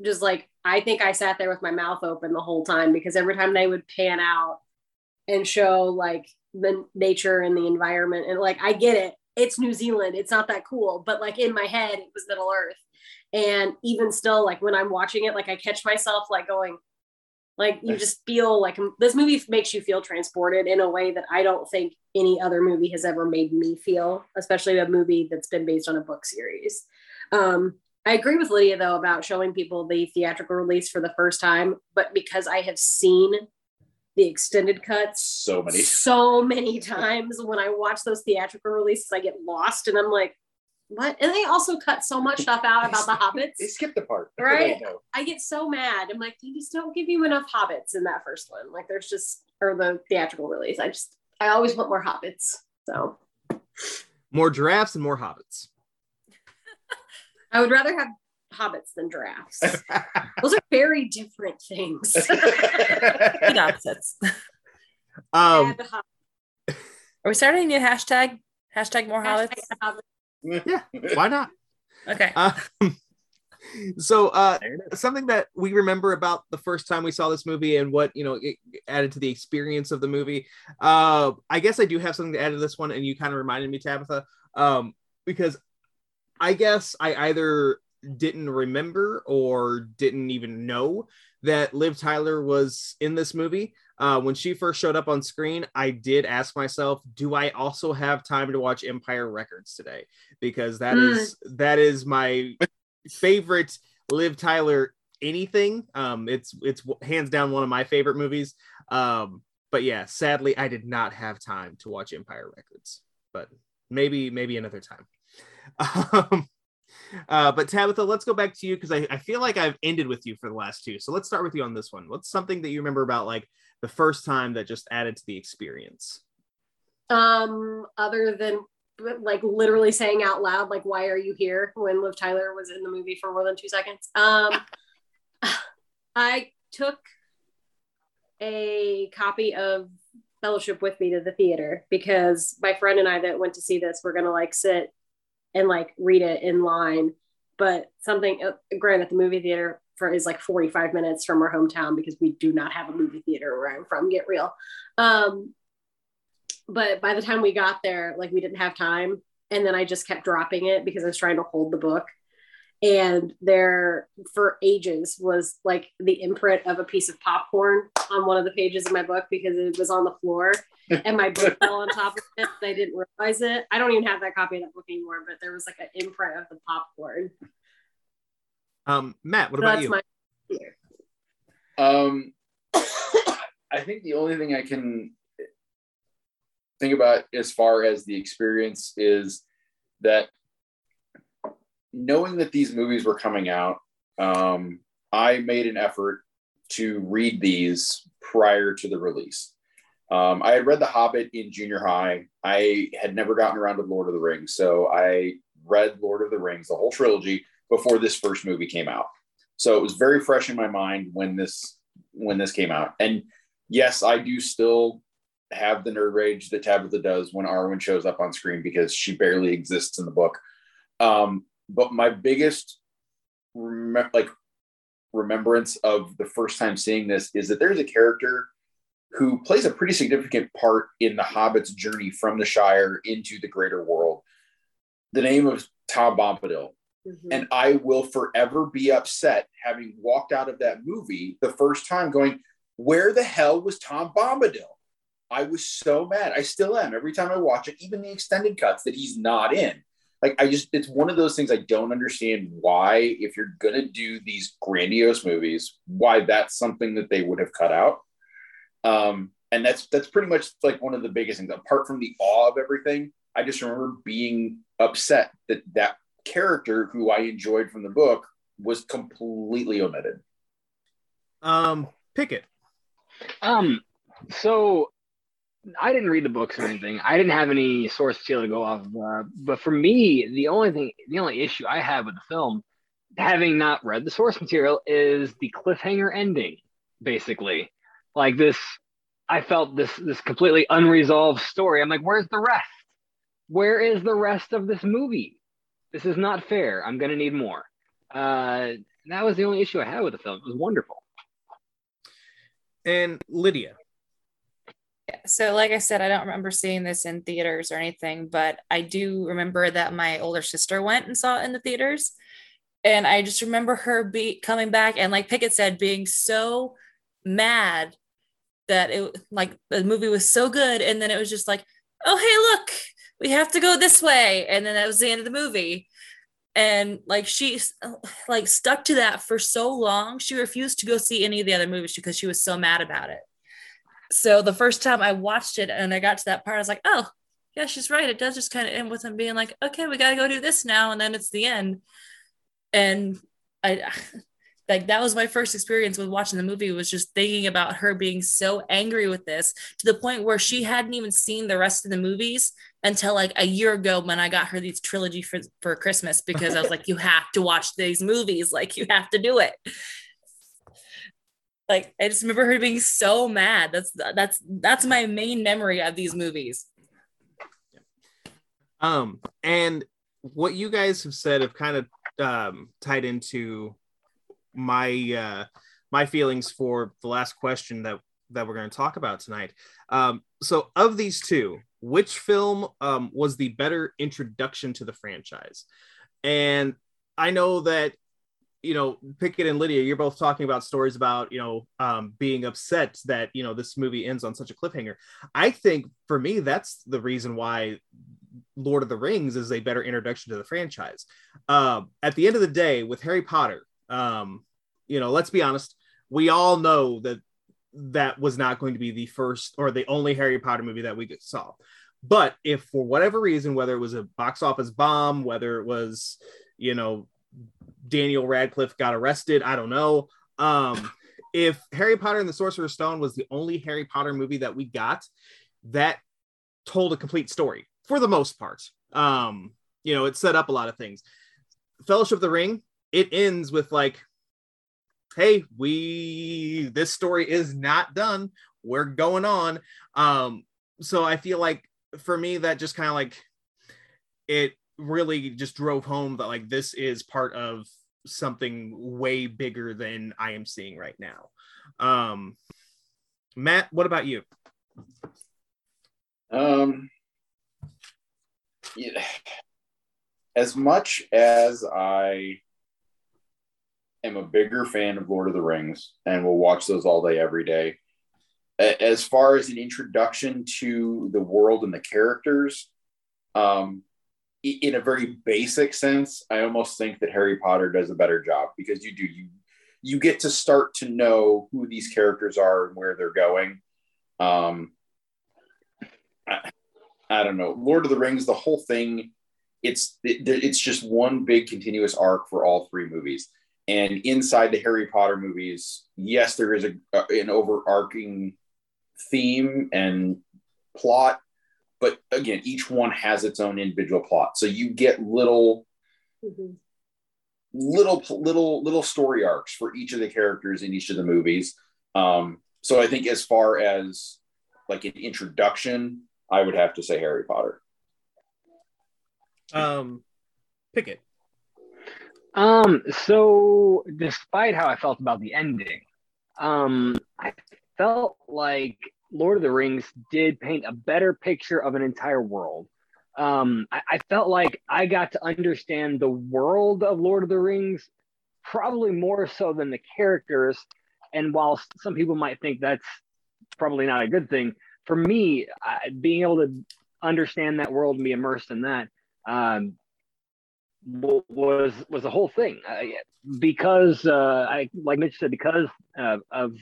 just like I think I sat there with my mouth open the whole time because every time they would pan out and show like the nature and the environment and like I get it, it's New Zealand, it's not that cool, but like in my head it was Middle Earth. And even still, like when I'm watching it, like I catch myself like going, like you just feel like this movie makes you feel transported in a way that I don't think any other movie has ever made me feel, especially a movie that's been based on a book series. Um, I agree with Lydia though about showing people the theatrical release for the first time, but because I have seen the extended cuts so many. so many *laughs* times when I watch those theatrical releases, I get lost and I'm like, what? And they also cut so much *laughs* stuff out about the hobbits. They skipped the part. Right. I get so mad. I'm like, they just don't give you enough hobbits in that first one. Like there's just or the theatrical release. I just I always want more hobbits. So More giraffes and more hobbits. *laughs* I would rather have hobbits than giraffes. *laughs* Those are very different things. Complete opposites. um, Are we starting a new hashtag? Hashtag more hobbits. Hobbits. Yeah, why not? *laughs* Okay. Um, so uh, There it is. something that we remember about the first time we saw this movie and what you know it added to the experience of the movie uh i guess i do have something to add to this one and you kind of reminded me tabitha um because i guess i either didn't remember or didn't even know that liv tyler was in this movie uh, when she first showed up on screen i did ask myself do i also have time to watch empire records today because that Mm. is that is my favorite Liv Tyler anything. Um, it's it's hands down one of my favorite movies. Um, but yeah, sadly, I did not have time to watch Empire Records, but maybe maybe another time. Um, uh, but Tabitha, let's go back to you because I, I feel like I've ended with you for the last two. So let's start with you on this one. What's something that you remember about like the first time that just added to the experience? Um, other than like literally saying out loud, like, why are you here when Liv Tyler was in the movie for more than two seconds? Um, *laughs* I took a copy of Fellowship with me to the theater because my friend and I that went to see this were gonna like sit and like read it in line. But something, uh, granted, the movie theater for is like 45 minutes from our hometown because we do not have a movie theater where I'm from. Get real. Um, but by the time we got there, like we didn't have time. And then I just kept dropping it because I was trying to hold the book. And there for ages was like the imprint of a piece of popcorn on one of the pages of my book because it was on the floor *laughs* and my book fell on top of it. I didn't realize it. I don't even have that copy of that book anymore, but there was like an imprint of the popcorn. Um, Matt, what So about that's you? my Um, *coughs* I think the only thing I can think about as far as the experience is that knowing that these movies were coming out, um, I made an effort to read these prior to the release. Um, I had read The Hobbit in junior high. I had never gotten around to Lord of the Rings, so I read Lord of the Rings, the whole trilogy, before this first movie came out. So it was very fresh in my mind when this when this came out. And yes, I do still have the nerd rage that Tabitha does when Arwen shows up on screen because she barely exists in the book. Um, but my biggest rem- like remembrance of the first time seeing this is that there's a character who plays a pretty significant part in the Hobbit's journey from the Shire into the greater world. The name of Tom Bombadil. Mhm. And I will forever be upset having walked out of that movie the first time going, Where the hell was Tom Bombadil? I was so mad. I still am every time I watch it, even the extended cuts that he's not in. Like I just, it's one of those things I don't understand why, if you're gonna do these grandiose movies, why that's something that they would have cut out. Um, and that's that's pretty much like one of the biggest things. Apart from the awe of everything, I just remember being upset that that character who I enjoyed from the book was completely omitted. Um, Pickett. Um, so I didn't read the books or anything. I didn't have any source material to go off of. Uh, but for me, the only thing, the only issue I have with the film, having not read the source material, is the cliffhanger ending. Basically, like this, I felt this this completely unresolved story. I'm like, where's the rest? Where is the rest of this movie? This is not fair. I'm gonna need more. Uh, that was the only issue I had with the film. It was wonderful. And Lydia. Yeah, So, like I said, I don't remember seeing this in theaters or anything, but I do remember that my older sister went and saw it in the theaters. And I just remember her be coming back and, like Pickett said, being so mad that it like the movie was so good. And then it was just like, oh, hey, look, we have to go this way. And then that was the end of the movie. And like she like stuck to that for so long. She refused to go see any of the other movies because she was so mad about it so the first time I watched it and I got to that part, I was like, oh, yeah, she's right. It does just kind of end with them being like, okay, we got to go do this now. And then it's the end. And I, like, that was my first experience with watching the movie was just thinking about her being so angry with this to the point where she hadn't even seen the rest of the movies until like a year ago when I got her these trilogy for, for Christmas because I was like, *laughs* you have to watch these movies. Like, you have to do it like I just remember her being so mad. That's that's that's my main memory of these movies. Um, and what you guys have said have kind of um, tied into my uh, my feelings for the last question that that we're going to talk about tonight. Um, so, of these two, which film um, was the better introduction to the franchise? And I know that you know, Pickett and Lydia, you're both talking about stories about, you know, um, being upset that, you know, this movie ends on such a cliffhanger. I think for me, that's the reason why Lord of the Rings is a better introduction to the franchise. Uh, at the end of the day, with Harry Potter, um, you know, let's be honest, we all know that that was not going to be the first or the only Harry Potter movie that we saw. But if for whatever reason, whether it was a box office bomb, whether it was, you know, Daniel Radcliffe got arrested. I don't know. Um, if Harry Potter and the Sorcerer's Stone was the only Harry Potter movie that we got, that told a complete story for the most part. Um, you know, it set up a lot of things. Fellowship of the Ring, it ends with like, hey, we this story is not done. We're going on. Um, so I feel like for me, that just kind of like it really just drove home that like this is part of something way bigger than I am seeing right now. Um, Matt, what about you? Um, yeah. *sighs* as much as I am a bigger fan of Lord of the Rings and will watch those all day, every day, as far as an introduction to the world and the characters, um, in a very basic sense, I almost think that Harry Potter does a better job because you do you you get to start to know who these characters are and where they're going. Um, I, I don't know. Lord of the Rings, the whole thing, it's it, it's just one big continuous arc for all three movies. And inside the Harry Potter movies, yes, there is a, an overarching theme and plot, but again each one has its own individual plot. So you get little mm-hmm. little little little story arcs for each of the characters in each of the movies. Um, so i think as far as like an introduction i would have to say harry potter. Um pickett um so despite how i felt about the ending um i felt like Lord of the Rings did paint a better picture of an entire world. Um, I, I, felt like I got to understand the world of Lord of the Rings probably more so than the characters. And while some people might think that's probably not a good thing, for me, I, being able to understand that world and be immersed in that um, was was the whole thing. Uh, because uh, I like Mitch said, because uh, of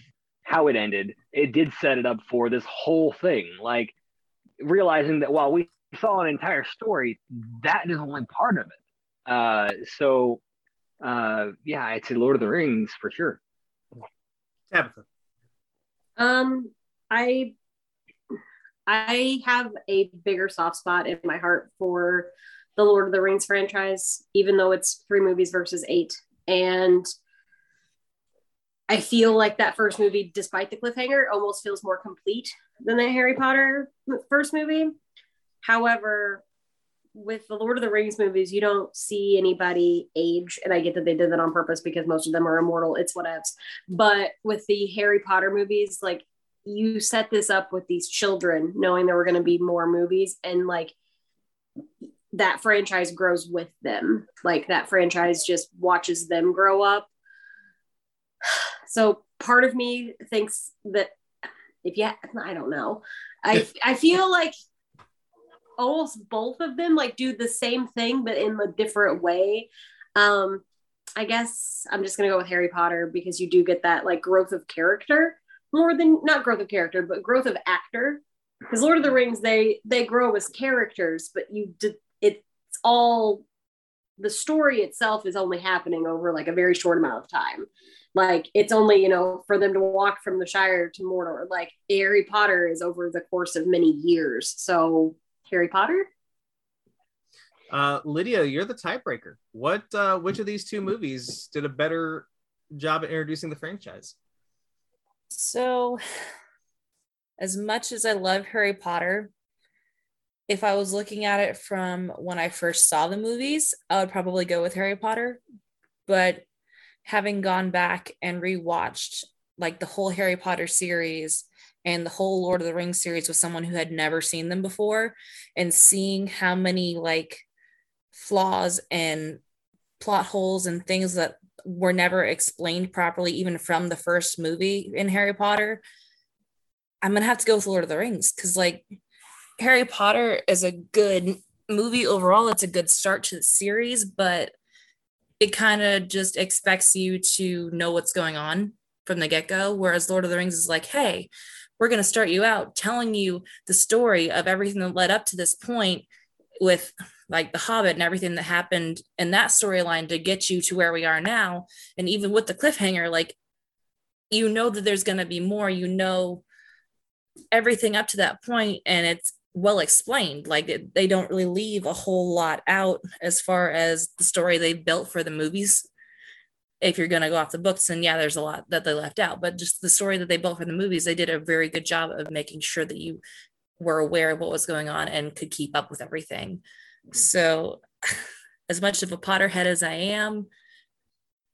how it ended, it did set it up for this whole thing. Like realizing that while we saw an entire story, that is only part of it. Uh, so uh, yeah, I'd say Lord of the Rings for sure. Tabitha. Um, I I have a bigger soft spot in my heart for the Lord of the Rings franchise, even though it's three movies versus eight. And I feel like that first movie, despite the cliffhanger, almost feels more complete than the Harry Potter first movie. However, with the Lord of the Rings movies, you don't see anybody age, and I get that they did that on purpose because most of them are immortal. It's whatevs. But with the Harry Potter movies, like you set this up with these children, knowing there were going to be more movies, and like that franchise grows with them. Like that franchise just watches them grow up. *sighs* So part of me thinks that if yeah, I don't know. I I feel like almost both of them like do the same thing but in a different way. Um I guess I'm just gonna go with Harry Potter because you do get that like growth of character more than not growth of character, but growth of actor. Because Lord of the Rings, they they grow as characters, but you did all the story itself is only happening over like a very short amount of time. Like it's only, you know, for them to walk from the Shire to Mordor. Like Harry Potter is over the course of many years. So Harry Potter? Uh, Lydia, you're the tiebreaker. What, uh, which of these two movies did a better job at introducing the franchise? So, *sighs* as much as I love Harry Potter, if I was looking at it from when I first saw the movies, I would probably go with Harry Potter. But having gone back and rewatched like the whole Harry Potter series and the whole Lord of the Rings series with someone who had never seen them before and seeing how many like flaws and plot holes and things that were never explained properly, even from the first movie in Harry Potter, I'm gonna have to go with Lord of the Rings because like Harry Potter is a good movie overall. It's a good start to the series, but it kind of just expects you to know what's going on from the get-go. Whereas Lord of the Rings is like, hey, we're gonna start you out telling you the story of everything that led up to this point with like the hobbit and everything that happened in that storyline to get you to where we are now and even with the cliffhanger like you know that there's going to be more you know everything up to that point and it's well explained like it, they don't really leave a whole lot out as far as the story they built for the movies. If you're going to go off the books and yeah there's a lot that they left out but just the story that they built for the movies they did a very good job of making sure that you were aware of what was going on and could keep up with everything. Mm-hmm. So, *laughs* as much of a Potterhead as I am,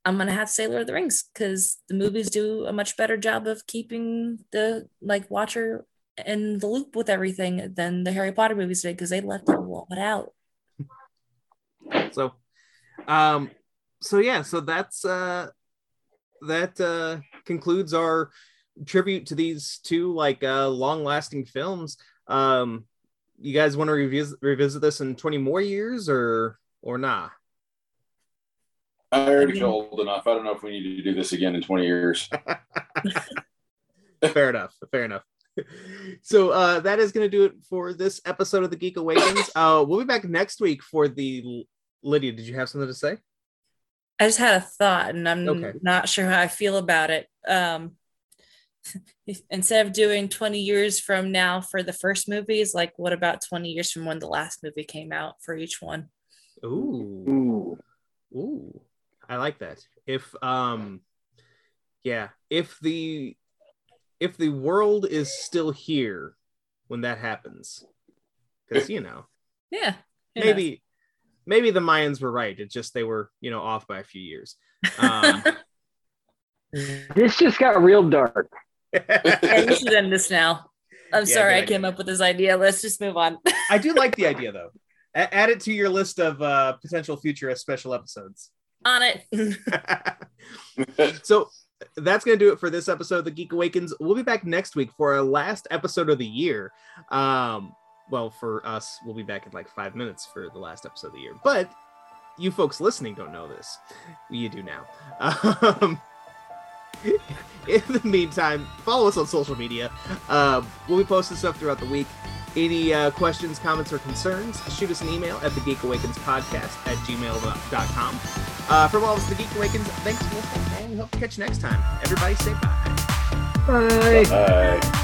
I'm gonna have to say Lord of the Rings because the movies do a much better job of keeping the like watcher in the loop with everything than the Harry Potter movies did because they left a lot out. *laughs* So, um, so yeah, so that's uh, that uh, concludes our tribute to these two like uh, long-lasting films. Um, you guys want to revisit revisit this in 20 more years or or nah? I already feel old enough. I don't know if we need to do this again in 20 years. *laughs* fair enough. Fair enough. So uh, that is going to do it for this episode of the Geek Awakens. *coughs* Uh, we'll be back next week for the Lydia. Did you have something to say? I just had a thought, and I'm okay. not sure how I feel about it. Um, *laughs* instead of doing 20 years from now for the first movies, like what about 20 years from when the last movie came out for each one? Ooh. Ooh. Ooh. I like that. If um yeah, if the if the world is still here when that happens. Cuz you know. Yeah. Maybe knows? maybe the Mayans were right. It's just they were, you know, off by a few years. Um *laughs* this just got real dark yeah, you should end this now. I'm yeah, sorry I came up with this idea. Let's just move on. I do like the *laughs* idea though. A- add it to your list of uh, potential future special episodes. On it. *laughs* so that's going to do it for this episode of The Geek Awakens. We'll be back next week for our last episode of the year. Um, well, for us, we'll be back in like five minutes for the last episode of the year. But you folks listening don't know this. You do now. Um, *laughs* in the meantime, follow us on social media. Um, we'll be posting stuff throughout the week. Any uh, questions, comments, or concerns, shoot us an email at the Geek Awakens podcast at gmail.com. Uh, from all of us, the Geek Awakens, thanks for listening, and we hope to catch you next time. Everybody say bye. Bye. Bye.